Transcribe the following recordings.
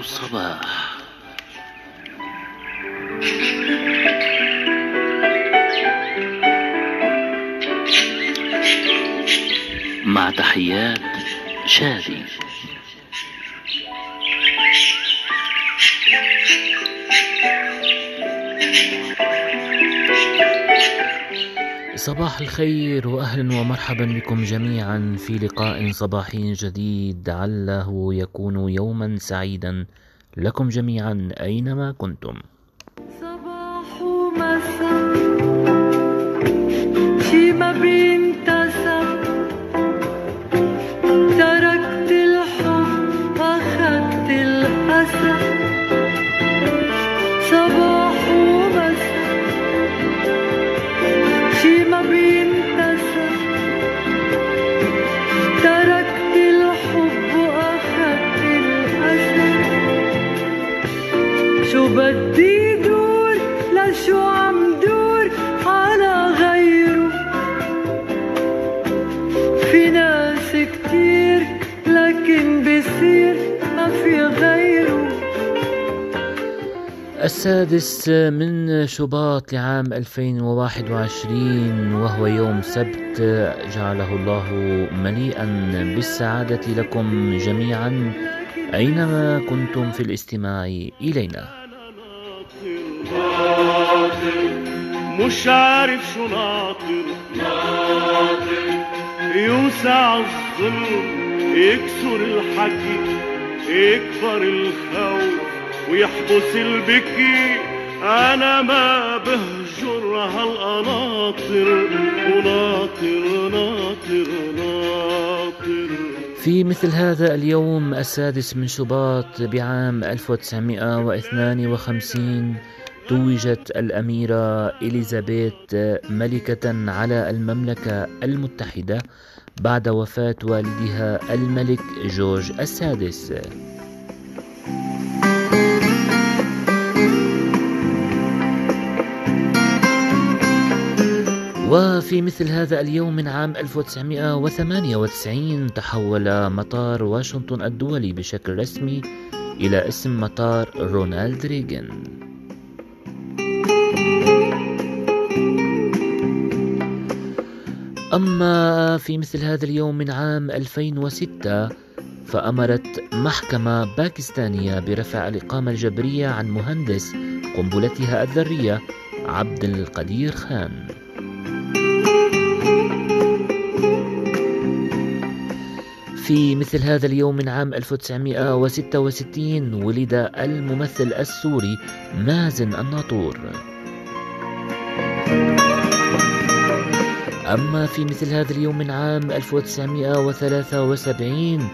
الصباح. مع تحيات شادي. صباح الخير واهلا ومرحبا بكم جميعا في لقاء صباحي جديد عله يكون يوما سعيدا لكم جميعا أينما كنتم. السادس من شباط لعام 2021 وهو يوم سبت جعله الله مليئا بالسعادة لكم جميعا أينما كنتم في الاستماع إلينا. مش عارف شو ناطر يوسع الظلم يكسر الحكي يكبر الخوف. ويحبس البكي. أنا ما بهجر هالقناطر وناطر ناطر ناطر. في مثل هذا اليوم السادس من شباط بعام 1952 توجت الأميرة إليزابيث ملكة على المملكة المتحدة بعد وفاة والدها الملك جورج السادس. وفي مثل هذا اليوم من عام 1998 تحول مطار واشنطن الدولي بشكل رسمي إلى اسم مطار رونالد ريغان. أما في مثل هذا اليوم من عام 2006 فأمرت محكمة باكستانية برفع الإقامة الجبرية عن مهندس قنبلتها الذرية عبد القدير خان. في مثل هذا اليوم من عام 1966 ولد الممثل السوري مازن الناطور. أما في مثل هذا اليوم من عام 1973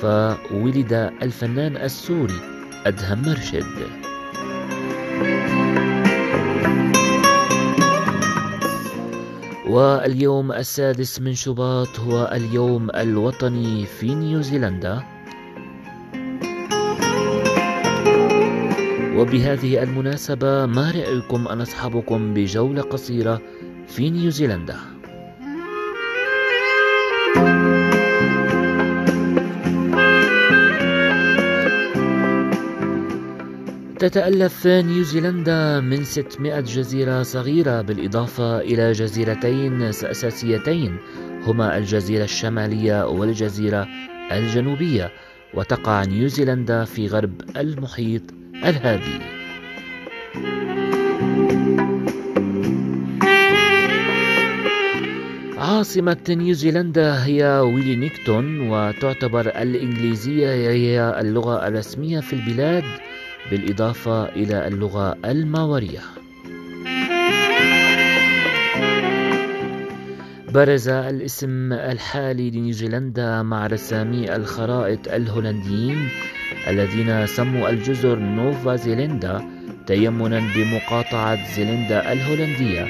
فولد الفنان السوري أدهم مرشد. واليوم السادس من شباط هو اليوم الوطني في نيوزيلندا. وبهذه المناسبة ما رأيكم أن أصحابكم بجولة قصيرة في نيوزيلندا. تتألف نيوزيلندا من 600 جزيرة صغيرة بالإضافة إلى جزيرتين أساسيتين هما الجزيرة الشمالية والجزيرة الجنوبية وتقع نيوزيلندا في غرب المحيط الهادي. عاصمة نيوزيلندا هي ويلينغتون وتعتبر الإنجليزية هي اللغة الرسمية في البلاد. بالإضافة إلى اللغة الماورية. برز الاسم الحالي لنيوزيلندا مع رسامي الخرائط الهولنديين الذين سموا الجزر نوفا زيلندا تيمنا بمقاطعة زيلندا الهولندية.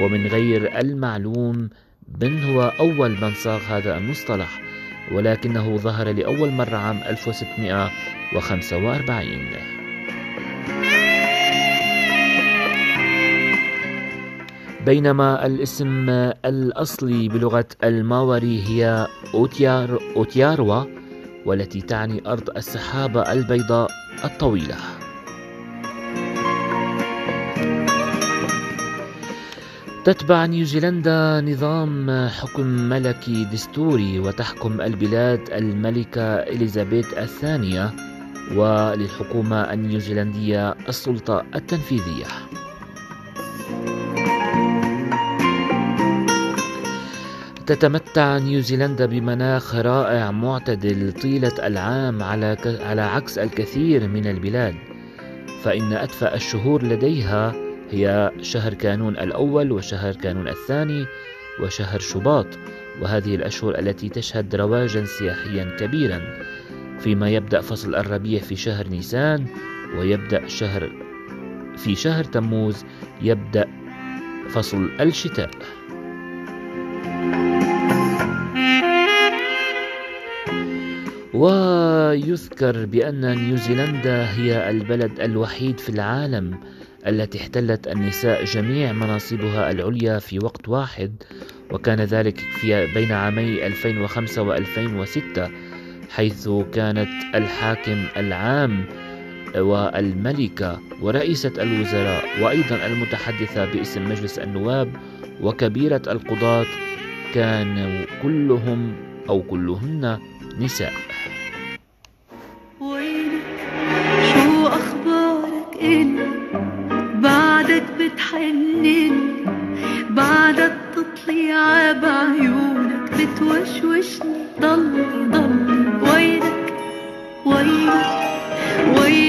ومن غير المعلوم من هو أول من صاغ هذا المصطلح ولكنه ظهر لأول مرة عام 1645 بينما الاسم الأصلي بلغة الماوري هي أوتيار أوتياروا والتي تعني أرض السحابة البيضاء الطويلة. تتبع نيوزيلندا نظام حكم ملكي دستوري وتحكم البلاد الملكة إليزابيث الثانية وللحكومة النيوزيلندية السلطة التنفيذية. تتمتع نيوزيلندا بمناخ رائع معتدل طيلة العام على على عكس الكثير من البلاد. فإن أدفأ الشهور لديها هي شهر كانون الأول وشهر كانون الثاني وشهر شباط وهذه الأشهر التي تشهد رواجا سياحيا كبيرا. فيما يبدأ فصل الربيع في شهر نيسان ويبدأ شهر في شهر تموز يبدأ فصل الشتاء. ويذكر بأن نيوزيلندا هي البلد الوحيد في العالم التي احتلت النساء جميع مناصبها العليا في وقت واحد وكان ذلك في بين عامي 2005 و 2006 حيث كانت الحاكم العام والملكة ورئيسة الوزراء وأيضا المتحدثة باسم مجلس النواب وكبيرة القضاة كانوا كلهم أو كلهن نساء. وينك شو أخبارك إلي بعدك بتحنني بعدك تطلع بعيونك بتوشوشني ضلي ضلي وينك وينك وينك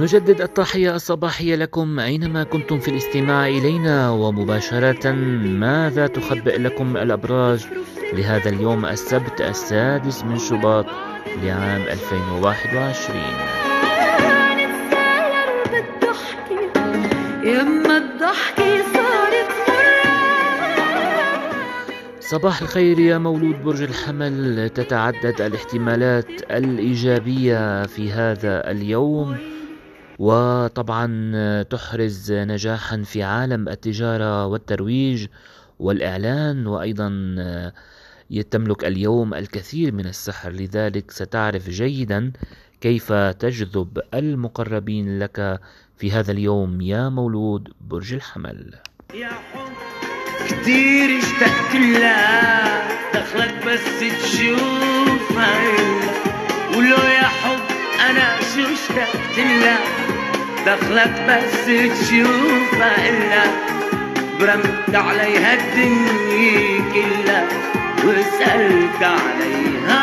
نجدد التحية الصباحية لكم أينما كنتم في الاستماع إلينا ومباشرة ماذا تخبئ لكم الأبراج لهذا اليوم السبت السادس من شباط لعام 2021 صباح الخير يا مولود برج الحمل. تتعدد الاحتمالات الإيجابية في هذا اليوم وطبعا تحرز نجاحا في عالم التجارة والترويج والإعلان وأيضا تملك اليوم الكثير من السحر. لذلك ستعرف جيدا كيف تجذب المقربين لك في هذا اليوم يا مولود برج الحمل. يا حب. كتير اشتقت لها دخلك بس تشوفها ولو يا حب أنا شو اشتقت لها دخلك بس تشوفها إلا برمت عليها الدنيا كلها وسألت عليها.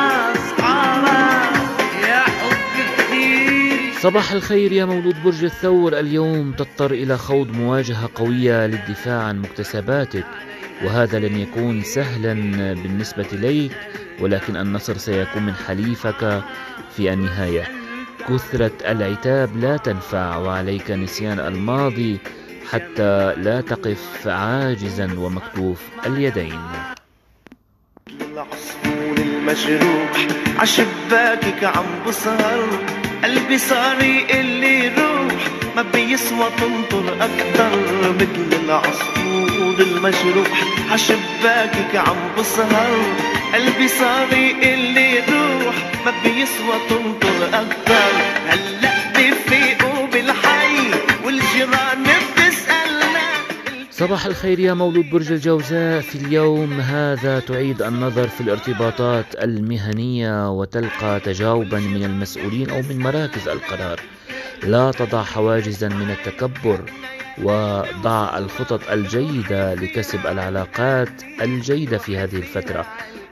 صباح الخير يا مولود برج الثور. اليوم تضطر إلى خوض مواجهة قوية للدفاع عن مكتسباتك وهذا لن يكون سهلا بالنسبة إليك ولكن النصر سيكون من حليفك في النهاية. كثرة العتاب لا تنفع وعليك نسيان الماضي حتى لا تقف عاجزا ومكتوف اليدين. العصفور المجروح عشباكك عم بسهر قلبي صار اللي روح. ما بيسوى تنطر أكتر مثل العصفور المجروح. عشباكك عم بسهر. قلبي صار اللي روح. ما بيسوى تنطر أكتر. هلا صباح الخير يا مولود برج الجوزاء. في اليوم هذا تعيد النظر في الارتباطات المهنية وتلقى تجاوبا من المسؤولين أو من مراكز القرار. لا تضع حواجزا من التكبر وضع الخطط الجيدة لكسب العلاقات الجيدة في هذه الفترة.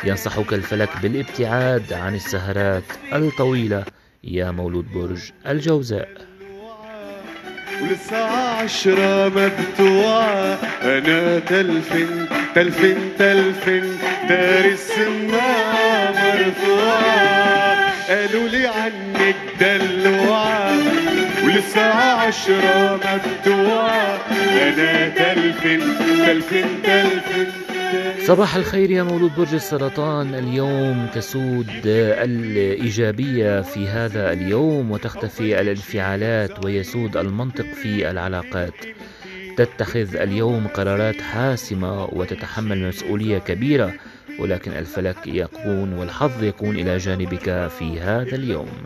ينصحك الفلك بالابتعاد عن السهرات الطويلة يا مولود برج الجوزاء. ولسه عشرة ما بتوعى أنا تلفن تلفن تلفن دار السماعة مرفوعة قالوا لي عنك دلوعة ولسه عشرة مفتوعة أنا تلفن تلفن تلفن صباح الخير يا مولود برج السرطان. اليوم تسود الإيجابية في هذا اليوم وتختفي الانفعالات ويسود المنطق في العلاقات. تتخذ اليوم قرارات حاسمة وتتحمل مسؤولية كبيرة ولكن الفلك يكون والحظ يكون إلى جانبك في هذا اليوم.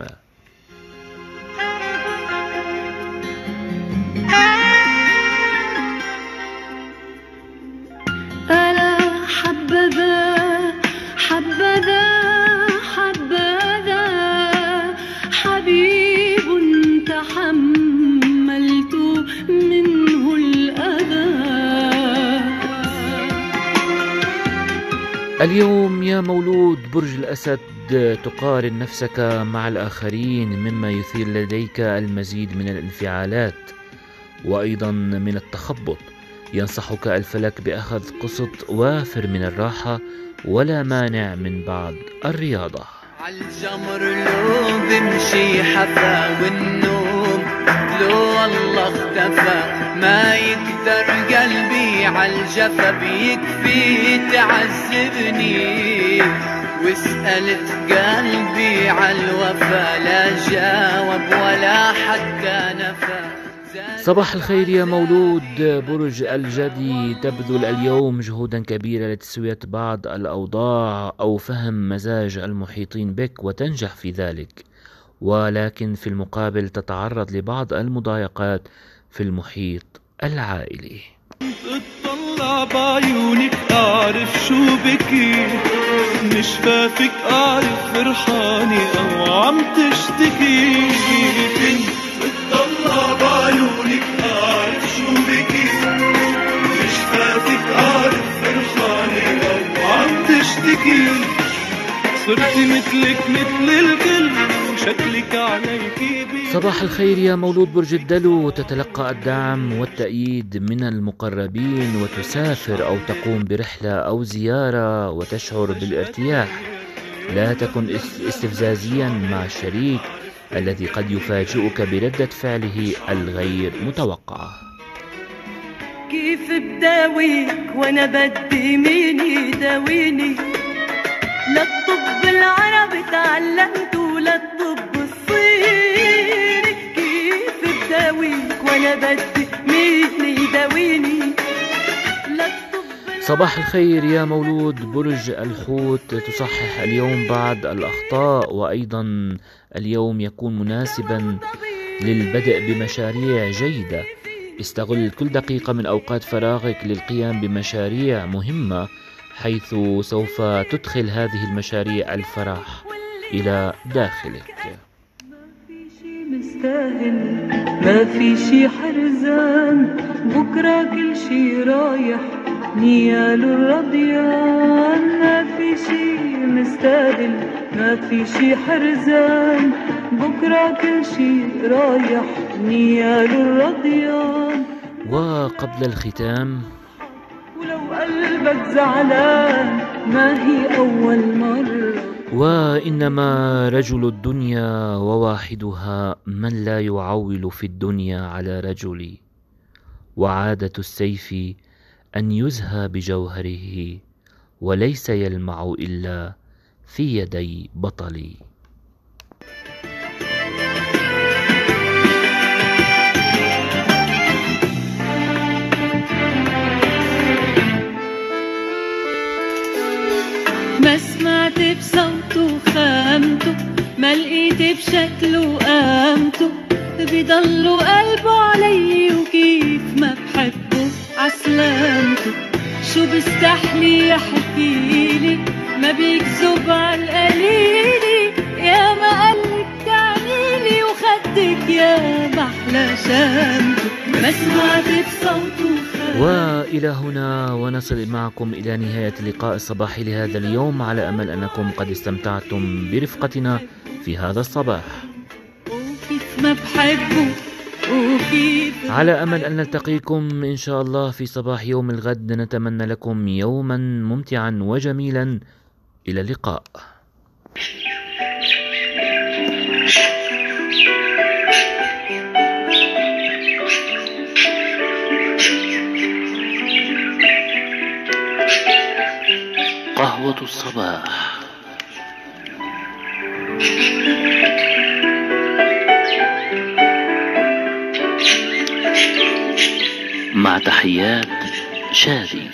اليوم يا مولود برج الأسد تقارن نفسك مع الآخرين مما يثير لديك المزيد من الانفعالات. وأيضا من التخبط ينصحك الفلك بأخذ قسط وافر من الراحة ولا مانع من بعض الرياضة. عالجمر لو بمشي حفا والنوم لو والله اختفى ما يقدر قلبي عالجفا بيكفي تعذبني. وسألت قلبي عالوفا لا جاوب ولا حتى نفى. صباح الخير يا مولود. برج الجدي تبذل اليوم جهودا كبيرة لتسوية بعض الأوضاع أو فهم مزاج المحيطين بك وتنجح في ذلك. ولكن في المقابل تتعرض لبعض المضايقات في المحيط العائلي. اطلع بعيونك أعرف شو بكي مش فاتك أعرف فرحانة أو عم تشتكي. اطلع بعيونك أعرف شو بكي مش فاتك أعرف فرحانة أو عم تشتكي. صرتي مثلك مثل الكل وشكلك عليكي صباح الخير يا مولود برج الدلو تتلقى الدعم والتأييد من المقربين وتسافر أو تقوم برحلة أو زيارة وتشعر بالارتياح. لا تكن اس- استفزازيا مع الشريك الذي قد يفاجئك بردة فعله الغير متوقعة كيف بداويك وأنا بدي مين يداويني للطب العربي تعلمت وللطب الصيني. كيف بداويك وأنا بدي مين يداويني صباح الخير يا مولود برج الحوت. تصحح اليوم بعض الأخطاء وأيضا اليوم يكون مناسبا للبدء بمشاريع جيدة. استغل كل دقيقة من أوقات فراغك للقيام بمشاريع مهمة. حيث سوف تدخل هذه المشاريع الفرح إلى داخلك. مستاهل ما في شي حرزان بكرة كل شي رايح نيال الرضيان. ما في شي مستاهل ما في شي حرزان بكرة كل شي رايح نيال الرضيان. وقبل الختام قلبك زعلان ما هي أول مرة؟ وإنما رجل الدنيا وواحدها من لا يعول في الدنيا على رجل. وعادة السيف أن يزهى بجوهره وليس يلمع إلا في يدي بطلي. ما لقيت بشكله قامته بيضل قلبه علي وكيف ما بحبه عسلامته. شو بستحلي يحكيلي ما بيكذب عالقليلي يا ما قلك تعنيلي وخدك يا محلى شامته. ما سمعت بصوته وإلى هنا ونصل معكم إلى نهاية اللقاء الصباحي لهذا اليوم. على أمل أنكم قد استمتعتم برفقتنا في هذا الصباح. وكيف ما وكيف على أمل أن نلتقيكم إن شاء الله في صباح يوم الغد نتمنى لكم يوما ممتعا وجميلا. إلى اللقاء. قهوة الصباح. تحيات شادي